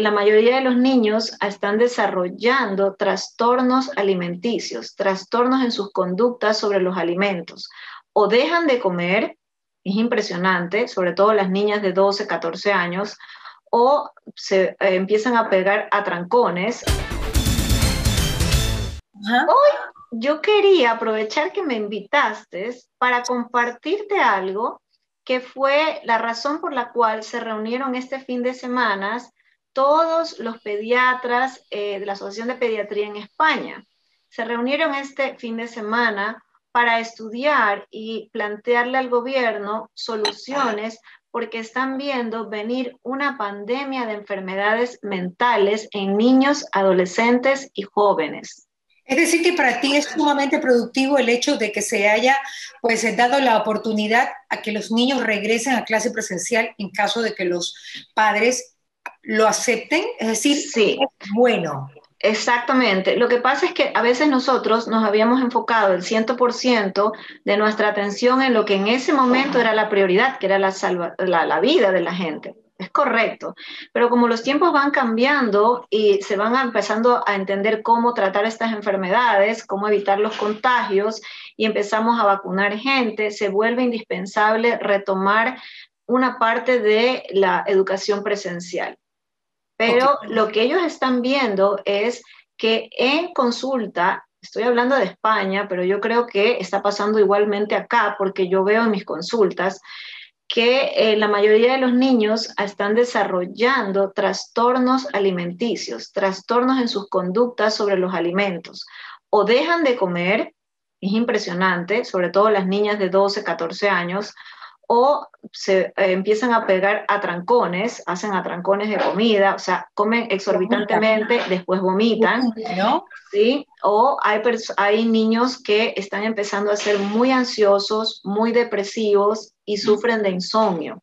la mayoría de los niños están desarrollando trastornos alimenticios, trastornos en sus conductas sobre los alimentos. O dejan de comer, es impresionante, sobre todo las niñas de 12, 14 años, o se eh, empiezan a pegar a trancones. Hoy yo quería aprovechar que me invitaste para compartirte algo que fue la razón por la cual se reunieron este fin de semana todos los pediatras eh, de la Asociación de Pediatría en España. Se reunieron este fin de semana para estudiar y plantearle al gobierno soluciones porque están viendo venir una pandemia de enfermedades mentales en niños, adolescentes y jóvenes. Es decir, que para ti es sumamente productivo el hecho de que se haya pues, dado la oportunidad a que los niños regresen a clase presencial en caso de que los padres lo acepten, es decir, sí. es bueno. Exactamente. Lo que pasa es que a veces nosotros nos habíamos enfocado el 100% de nuestra atención en lo que en ese momento era la prioridad, que era la, la, vida de la gente. Es correcto. Pero como los tiempos van cambiando y se van empezando a entender cómo tratar estas enfermedades, cómo evitar los contagios y empezamos a vacunar gente, se vuelve indispensable retomar una parte de la educación presencial. Pero lo que ellos están viendo es que en consulta, estoy hablando de España, pero yo creo que está pasando igualmente acá, porque yo veo en mis consultas que eh, la mayoría de los niños están desarrollando trastornos alimenticios, trastornos en sus conductas sobre los alimentos. O dejan de comer, es impresionante, sobre todo las niñas de 12, 14 años, o se eh, empiezan a pegar a trancones, hacen atrancones de comida, o sea, comen exorbitantemente, después vomitan, ¿no? ¿sí? O hay, hay niños que están empezando a ser muy ansiosos, muy depresivos y sufren de insomnio.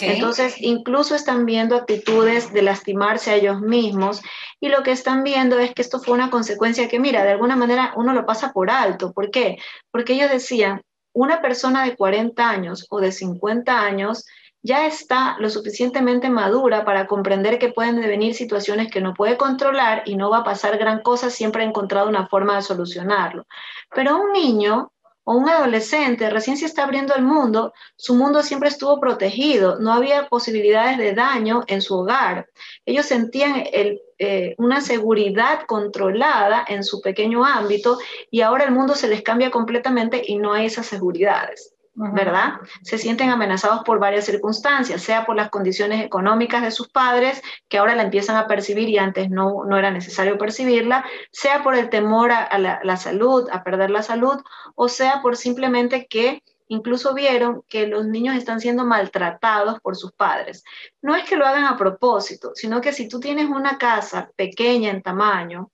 Entonces, incluso están viendo actitudes de lastimarse a ellos mismos y lo que están viendo es que esto fue una consecuencia que, mira, de alguna manera uno lo pasa por alto. ¿Por qué? Porque ellos decían, una persona de 40 años o de 50 años ya está lo suficientemente madura para comprender que pueden devenir situaciones que no puede controlar y no va a pasar gran cosa, siempre ha encontrado una forma de solucionarlo. Pero un niño o un adolescente recién se está abriendo el mundo, su mundo siempre estuvo protegido, no había posibilidades de daño en su hogar. Ellos sentían eh, una seguridad controlada en su pequeño ámbito y ahora el mundo se les cambia completamente y no hay esas seguridades. ¿Verdad? Se sienten amenazados por varias circunstancias, sea por las condiciones económicas de sus padres, que ahora la empiezan a percibir y antes no, no era necesario percibirla, sea por el temor a, la salud, a perder la salud, o sea por simplemente que Incluso vieron que los niños están siendo maltratados por sus padres. No es que lo hagan a propósito, sino que si tú tienes una casa pequeña en tamaño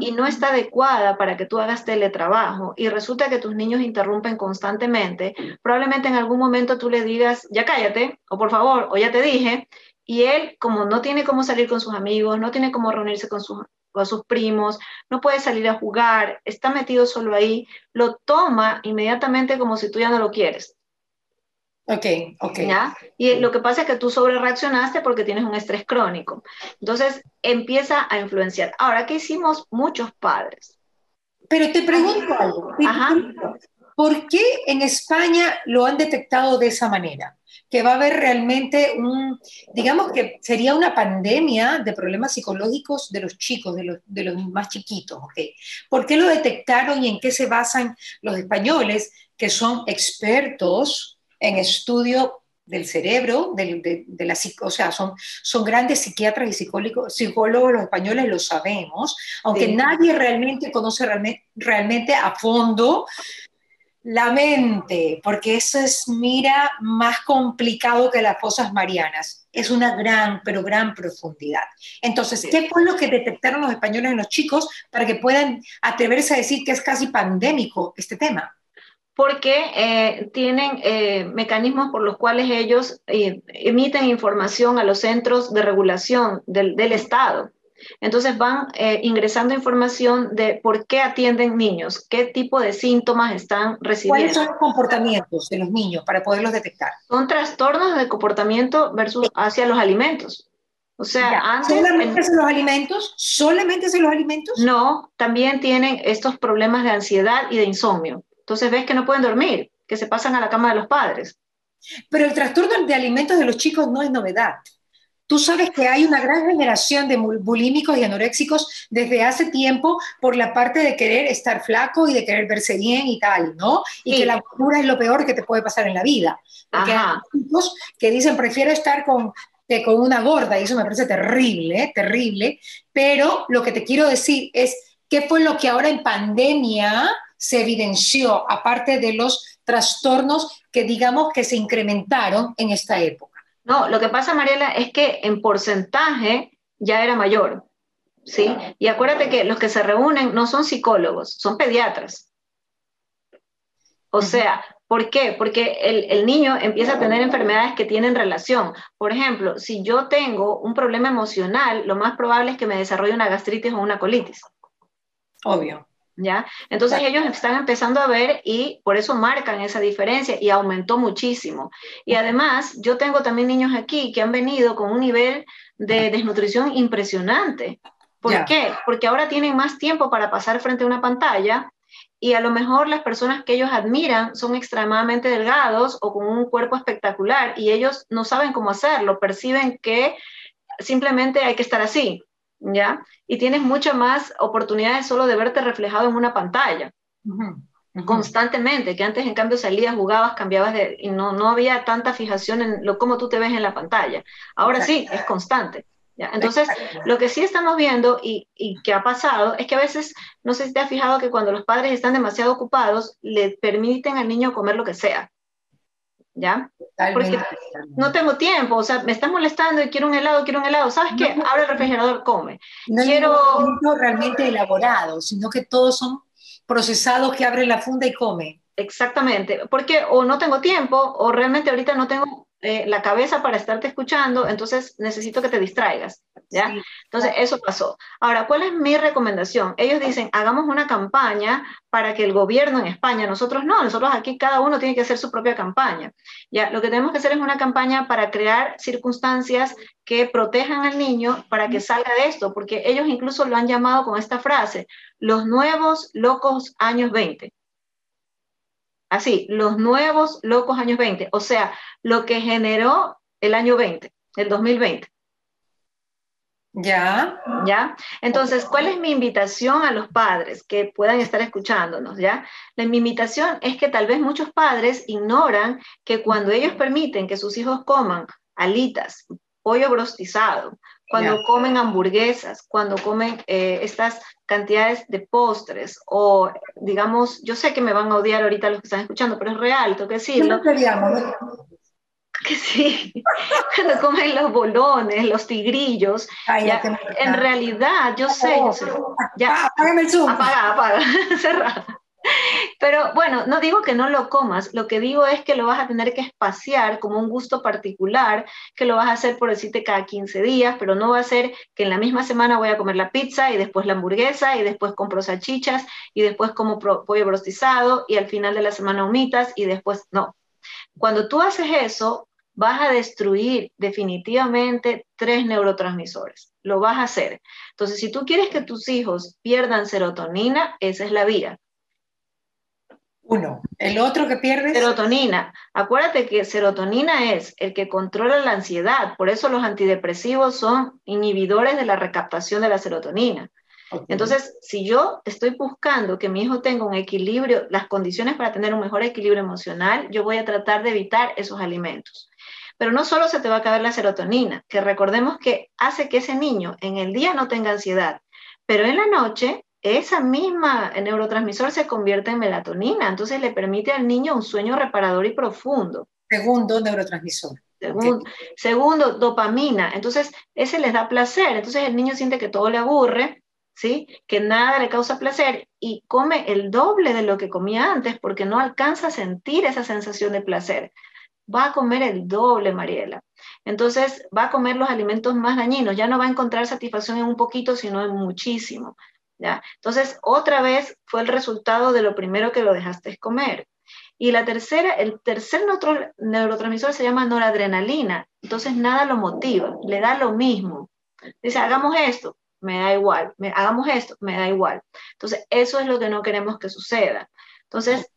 y no está adecuada para que tú hagas teletrabajo y resulta que tus niños interrumpen constantemente, probablemente en algún momento tú le digas, ya cállate, o por favor, o ya te dije, y él, como no tiene cómo salir con sus amigos, no tiene cómo reunirse con sus a sus primos, no puede salir a jugar, está metido solo ahí, lo toma inmediatamente como si tú ya no lo quieres. Ok, ok. ¿Ya? Y lo que pasa es que tú sobre reaccionaste porque tienes un estrés crónico. Entonces empieza a influenciar. Ahora, ¿qué hicimos muchos padres? Pero te pregunto algo. Ajá. ¿Por qué en España lo han detectado de esa manera? Que va a haber realmente un, digamos que sería una pandemia de problemas psicológicos de los chicos, de los, de los más chiquitos. ¿okay? ¿Por qué lo detectaron y en qué se basan los españoles, que son expertos en estudio del cerebro, de, de, la, o sea, son, son grandes psiquiatras y psicólogos, psicólogos los españoles, lo sabemos, aunque nadie realmente conoce realmente, realmente a fondo la mente, porque eso es, mira, más complicado que las fosas marianas. Es una gran, pero gran profundidad. Entonces, ¿qué fue lo que detectaron los españoles en los chicos para que puedan atreverse a decir que es casi pandémico este tema? Porque eh, tienen eh, mecanismos por los cuales ellos eh, emiten información a los centros de regulación del, del Estado. Entonces van eh, ingresando información de por qué atienden niños, qué tipo de síntomas están recibiendo. ¿Cuáles son los comportamientos de los niños para poderlos detectar? Son trastornos de comportamiento versus hacia los alimentos. O sea, antes... ¿Solamente son los alimentos? ¿Solamente son los alimentos? No, también tienen estos problemas de ansiedad y de insomnio. Entonces ves que no pueden dormir, que se pasan a la cama de los padres. Pero el trastorno de alimentos de los chicos no es novedad. Tú sabes que hay una gran generación de bulímicos y anoréxicos desde hace tiempo por la parte de querer estar flaco y de querer verse bien y tal, ¿no? Y que la gordura es lo peor que te puede pasar en la vida. Porque hay chicos que dicen, prefiero estar con, con una gorda, y eso me parece terrible, terrible. Pero lo que te quiero decir es, ¿qué fue lo que ahora en pandemia se evidenció, aparte de los trastornos que digamos que se incrementaron en esta época? No, lo que pasa, Mariela, es que en porcentaje ya era mayor, ¿sí? Y acuérdate que los que se reúnen no son psicólogos, son pediatras. O sea, ¿por qué? Porque el, el, niño empieza a tener enfermedades que tienen relación. Por ejemplo, si yo tengo un problema emocional, lo más probable es que me desarrolle una gastritis o una colitis. Obvio. ¿Ya? Entonces ellos están empezando a ver y por eso marcan esa diferencia y aumentó muchísimo. Y además, yo tengo también niños aquí que han venido con un nivel de desnutrición impresionante. ¿Por qué? Porque ahora tienen más tiempo para pasar frente a una pantalla y a lo mejor las personas que ellos admiran son extremadamente delgados o con un cuerpo espectacular y ellos no saben cómo hacerlo, perciben que simplemente hay que estar así, ¿ya? Y tienes muchas más oportunidades solo de verte reflejado en una pantalla. constantemente, que antes en cambio salías, jugabas, cambiabas de, y no, no había tanta fijación en lo cómo tú te ves en la pantalla. Ahora sí, es constante. ¿ya? Entonces, lo que sí estamos viendo y, y que ha pasado es que a veces, no sé si te has fijado que cuando los padres están demasiado ocupados, le permiten al niño comer lo que sea. ¿Ya? Porque no tengo tiempo, o sea, me estás molestando y quiero un helado, quiero un helado, ¿sabes qué? Abre el refrigerador, come. No quiero realmente elaborado, sino que todos son procesados que abre la funda y come. Exactamente, porque o no tengo tiempo o realmente ahorita no tengo eh, la cabeza para estarte escuchando, entonces necesito que te distraigas, ¿ya? Entonces eso pasó. Ahora, ¿cuál es mi recomendación? Ellos dicen, hagamos una campaña para que el gobierno en España, nosotros no, nosotros aquí cada uno tiene que hacer su propia campaña, ¿ya? Lo que tenemos que hacer es una campaña para crear circunstancias que protejan al niño para que salga de esto, porque ellos incluso lo han llamado con esta frase, los nuevos locos años 20. Así, los nuevos locos años 20, o sea, lo que generó el año 20, el 2020. Ya. ¿Ya? Entonces, ¿cuál es mi invitación a los padres que puedan estar escuchándonos? ¿Ya? La, mi invitación es que tal vez muchos padres ignoran que cuando ellos permiten que sus hijos coman alitas, pollo brostizado, cuando comen hamburguesas, cuando comen eh, estas cantidades de postres o digamos, yo sé que me van a odiar ahorita los que están escuchando, pero es real, tengo que decirlo. Que sí, cuando comen los bolones, los tigrillos, en realidad, yo sé, yo sé. Ya, apágame el Zoom. Apaga, apaga, cerrada. Pero bueno, no digo que no lo comas, lo que digo es que lo vas a tener que espaciar como un gusto particular, que lo vas a hacer por decirte cada 15 días, pero no va a ser que en la misma semana voy a comer la pizza y después la hamburguesa y después compro salchichas y después como pollo brostizado y al final de la semana humitas y después no. Cuando tú haces eso, vas a destruir definitivamente tres neurotransmisores. Lo vas a hacer. Entonces, si tú quieres que tus hijos pierdan serotonina, esa es la vía uno. El otro que pierde. Serotonina. Acuérdate que serotonina es el que controla la ansiedad. Por eso los antidepresivos son inhibidores de la recaptación de la serotonina. Entonces, si yo estoy buscando que mi hijo tenga un equilibrio, las condiciones para tener un mejor equilibrio emocional, yo voy a tratar de evitar esos alimentos. Pero no solo se te va a acabar la serotonina, que recordemos que hace que ese niño en el día no tenga ansiedad, pero en la noche esa misma neurotransmisor se convierte en melatonina, entonces le permite al niño un sueño reparador y profundo. Segundo neurotransmisor. Segundo, dopamina, entonces ese les da placer, entonces el niño siente que todo le aburre, ¿sí? que nada le causa placer y come el doble de lo que comía antes porque no alcanza a sentir esa sensación de placer. Va a comer el doble, Mariela. Entonces va a comer los alimentos más dañinos, ya no va a encontrar satisfacción en un poquito, sino en muchísimo. Entonces, otra vez fue el resultado de lo primero que lo dejaste comer. Y la tercera, el tercer neurotransmisor se llama noradrenalina. Entonces, nada lo motiva, le da lo mismo. Dice, hagamos esto, me da igual, me, hagamos esto, me da igual. Entonces, eso es lo que no queremos que suceda. Entonces,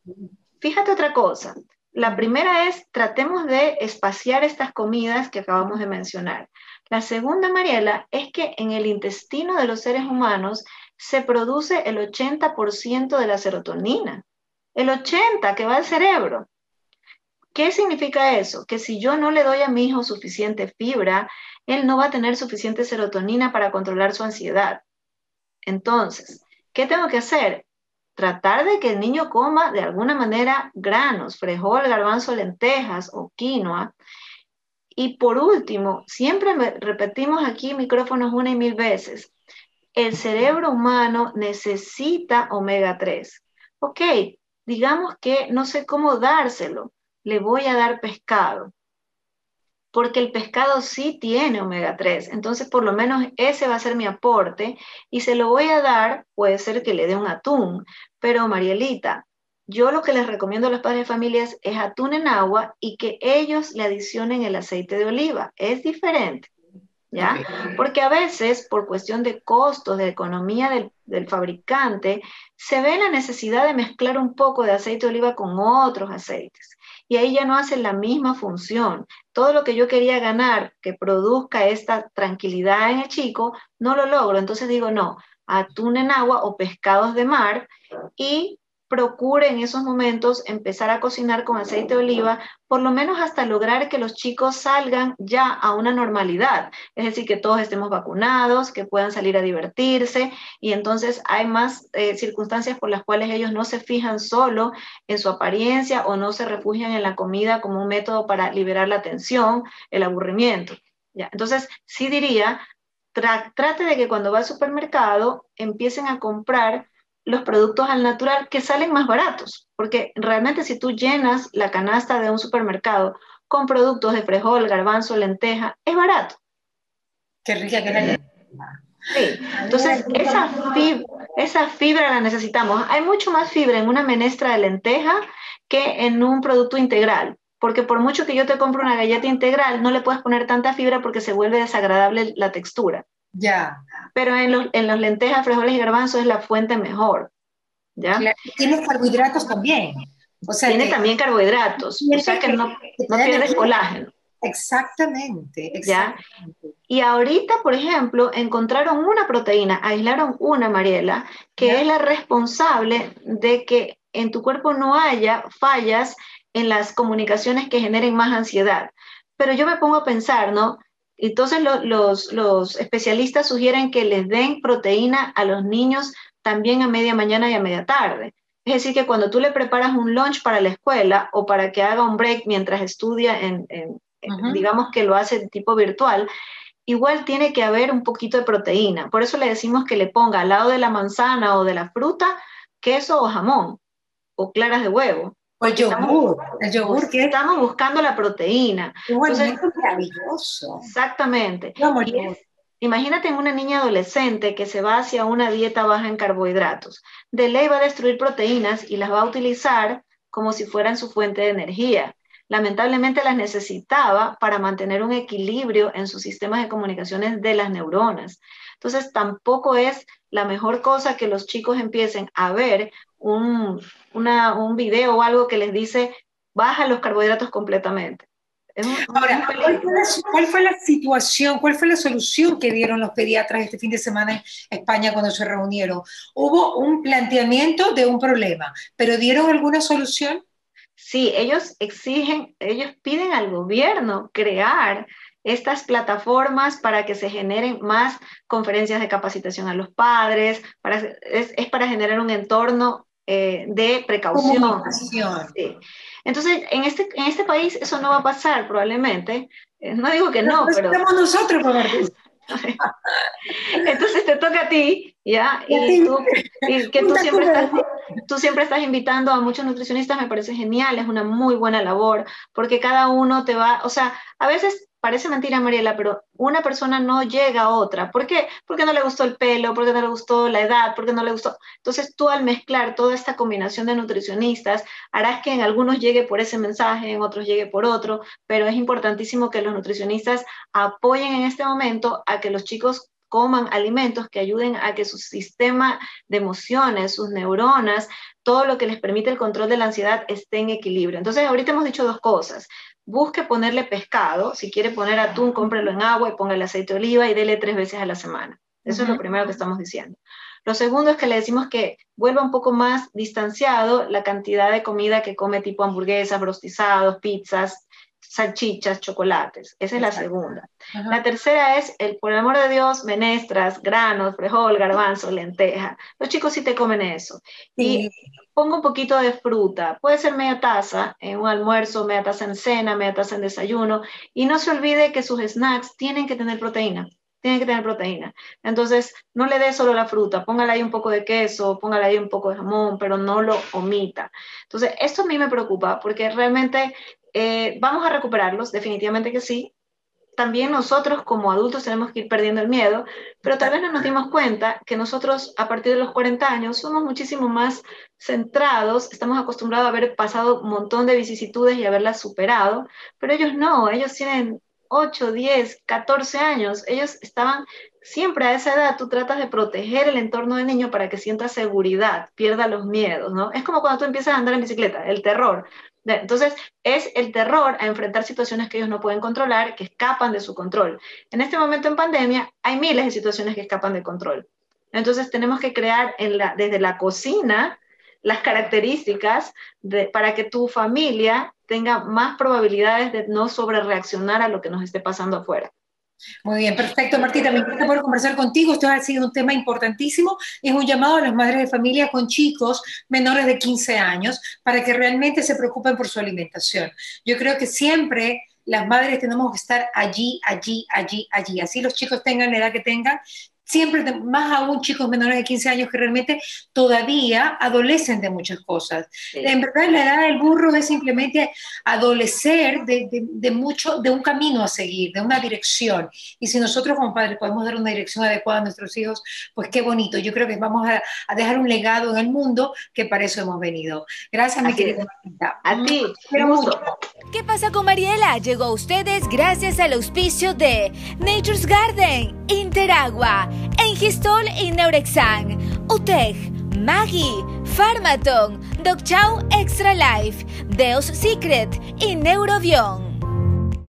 fíjate otra cosa. La primera es, tratemos de espaciar estas comidas que acabamos de mencionar. La segunda, Mariela, es que en el intestino de los seres humanos se produce el 80% de la serotonina. El 80% que va al cerebro. ¿Qué significa eso? Que si yo no le doy a mi hijo suficiente fibra, él no va a tener suficiente serotonina para controlar su ansiedad. Entonces, ¿qué tengo que hacer? Tratar de que el niño coma de alguna manera granos, frijol, garbanzo, lentejas o quinoa. Y por último, siempre repetimos aquí micrófonos una y mil veces, el cerebro humano necesita omega 3. Ok, digamos que no sé cómo dárselo, le voy a dar pescado, porque el pescado sí tiene omega 3, entonces por lo menos ese va a ser mi aporte. Y se lo voy a dar, puede ser que le dé un atún, pero Marielita, yo lo que les recomiendo a los padres de familias es atún en agua y que ellos le adicionen el aceite de oliva, es diferente. ¿Ya? Porque a veces, por cuestión de costos, de economía del, del, fabricante, se ve la necesidad de mezclar un poco de aceite de oliva con otros aceites y ahí ya no hace la misma función. Todo lo que yo quería ganar que produzca esta tranquilidad en el chico, no lo logro. Entonces digo, no, atún en agua o pescados de mar y procure en esos momentos empezar a cocinar con aceite de oliva, por lo menos hasta lograr que los chicos salgan ya a una normalidad, es decir, que todos estemos vacunados, que puedan salir a divertirse y entonces hay más eh, circunstancias por las cuales ellos no se fijan solo en su apariencia o no se refugian en la comida como un método para liberar la tensión, el aburrimiento. ¿ya? Entonces, sí diría, trate de que cuando va al supermercado empiecen a comprar los productos al natural que salen más baratos, porque realmente si tú llenas la canasta de un supermercado con productos de frijol, garbanzo, lenteja, es barato. Qué rica que la Sí, entonces esa fibra, esa fibra la necesitamos. Hay mucho más fibra en una menestra de lenteja que en un producto integral, porque por mucho que yo te compre una galleta integral, no le puedes poner tanta fibra porque se vuelve desagradable la textura. Ya. Pero en los, en los lentejas, frijoles y garbanzos es la fuente mejor. ¿Ya? Tiene carbohidratos también. O sea, tiene también carbohidratos, o sea que, no, no pierdes colágeno. Exactamente, ¿Ya? Y ahorita, por ejemplo, encontraron una proteína, aislaron una, Mariela, que es la responsable de que en tu cuerpo no haya fallas en las comunicaciones que generen más ansiedad. Pero yo me pongo a pensar, ¿no? Entonces los, especialistas sugieren que les den proteína a los niños también a media mañana y a media tarde. Es decir, que cuando tú le preparas un lunch para la escuela o para que haga un break mientras estudia, en, digamos que lo hace de tipo virtual, igual tiene que haber un poquito de proteína. Por eso le decimos que le ponga al lado de la manzana o de la fruta queso o jamón o claras de huevo el yogur, el yogur que estamos buscando la proteína. es maravilloso. Exactamente. imagínate en una niña adolescente que se va hacia una dieta baja en carbohidratos. De ley va a destruir proteínas y las va a utilizar como si fueran su fuente de energía. Lamentablemente las necesitaba para mantener un equilibrio en sus sistemas de comunicaciones de las neuronas. Entonces, tampoco es la mejor cosa que los chicos empiecen a ver un, un video o algo que les dice, baja los carbohidratos completamente. Ahora, ¿cuál fue, la, situación, cuál fue la solución que dieron los pediatras este fin de semana en España cuando se reunieron? Hubo un planteamiento de un problema, pero ¿dieron alguna solución? Sí, ellos exigen, ellos piden al gobierno crear estas plataformas para que se generen más conferencias de capacitación a los padres, para, es, es para generar un entorno eh, de precaución. Entonces, en este, en este país eso no va a pasar probablemente. Eh, no digo que no, pero... Somos nosotros, Entonces te toca a ti ¿ya? Y, tú, que tú siempre, estás, tú siempre estás invitando a muchos nutricionistas, me parece genial, es una muy buena labor, porque cada uno te va, o sea, a veces parece mentira, Mariela, pero una persona no llega a otra. ¿Por qué? Porque no le gustó el pelo, porque no le gustó la edad, porque no le gustó. Entonces tú al mezclar toda esta combinación de nutricionistas, harás que en algunos llegue por ese mensaje, en otros llegue por otro, pero es importantísimo que los nutricionistas apoyen en este momento a que los chicos coman alimentos que ayuden a que su sistema de emociones, sus neuronas, todo lo que les permite el control de la ansiedad esté en equilibrio. Entonces, ahorita hemos dicho dos cosas busque ponerle pescado, si quiere poner atún, cómprelo en agua y póngale aceite de oliva y dele tres veces a la semana. Eso es lo primero que estamos diciendo. Lo segundo es que le decimos que vuelva un poco más distanciado la cantidad de comida que come tipo hamburguesas, brostizados, pizzas, salchichas, chocolates. Esa es la segunda. La tercera es, el, por el amor de Dios, menestras, granos, frijol, garbanzo, lenteja. Los chicos sí te comen eso. Y pongo un poquito de fruta. Puede ser media taza en un almuerzo, media taza en cena, media taza en desayuno. Y no se olvide que sus snacks tienen que tener proteína tienen que tener proteína. Entonces, no le dé solo la fruta, póngale ahí un poco de queso, póngale ahí un poco de jamón, pero no lo omita. Entonces, esto a mí me preocupa porque realmente eh, vamos a recuperarlos, definitivamente que sí. También nosotros como adultos tenemos que ir perdiendo el miedo, pero tal vez no nos dimos cuenta que nosotros a partir de los 40 años somos muchísimo más centrados, estamos acostumbrados a haber pasado un montón de vicisitudes y haberlas superado, pero ellos no, ellos tienen 8, 10, 14 años, ellos estaban siempre a esa edad, tú tratas de proteger el entorno del niño para que sienta seguridad, pierda los miedos, ¿no? Es como cuando tú empiezas a andar en bicicleta, el terror. Entonces, es el terror a enfrentar situaciones que ellos no pueden controlar, que escapan de su control. En este momento en pandemia, hay miles de situaciones que escapan de control. Entonces, tenemos que crear desde la cocina las características para que tu familia tenga más probabilidades de no sobrereaccionar a lo que nos esté pasando afuera. Muy bien, perfecto, Martita. Me encanta poder conversar contigo. Esto ha sido un tema importantísimo. Es un llamado a las madres de familia con chicos menores de 15 años para que realmente se preocupen por su alimentación. Yo creo que siempre las madres tenemos que estar allí, allí, allí, allí. Así los chicos tengan la edad que tengan, siempre, más aún chicos menores de 15 años que realmente todavía adolecen de muchas cosas. En verdad, la edad del burro es simplemente adolecer de, de, mucho, de un camino a seguir, de una dirección. Y si nosotros como padres podemos dar una dirección adecuada a nuestros hijos, pues qué bonito. Yo creo que vamos a, a dejar un legado en el mundo que para eso hemos venido. Gracias, mi querida Marita. A ti. mucho. ¿Qué pasa con Mariela? Llegó a ustedes gracias al auspicio de Nature's Garden, Interagua, Engistol y Neurexan, UTEG, Maggie, Pharmaton, Doc Chow Extra Life, Deus Secret y Neurobion.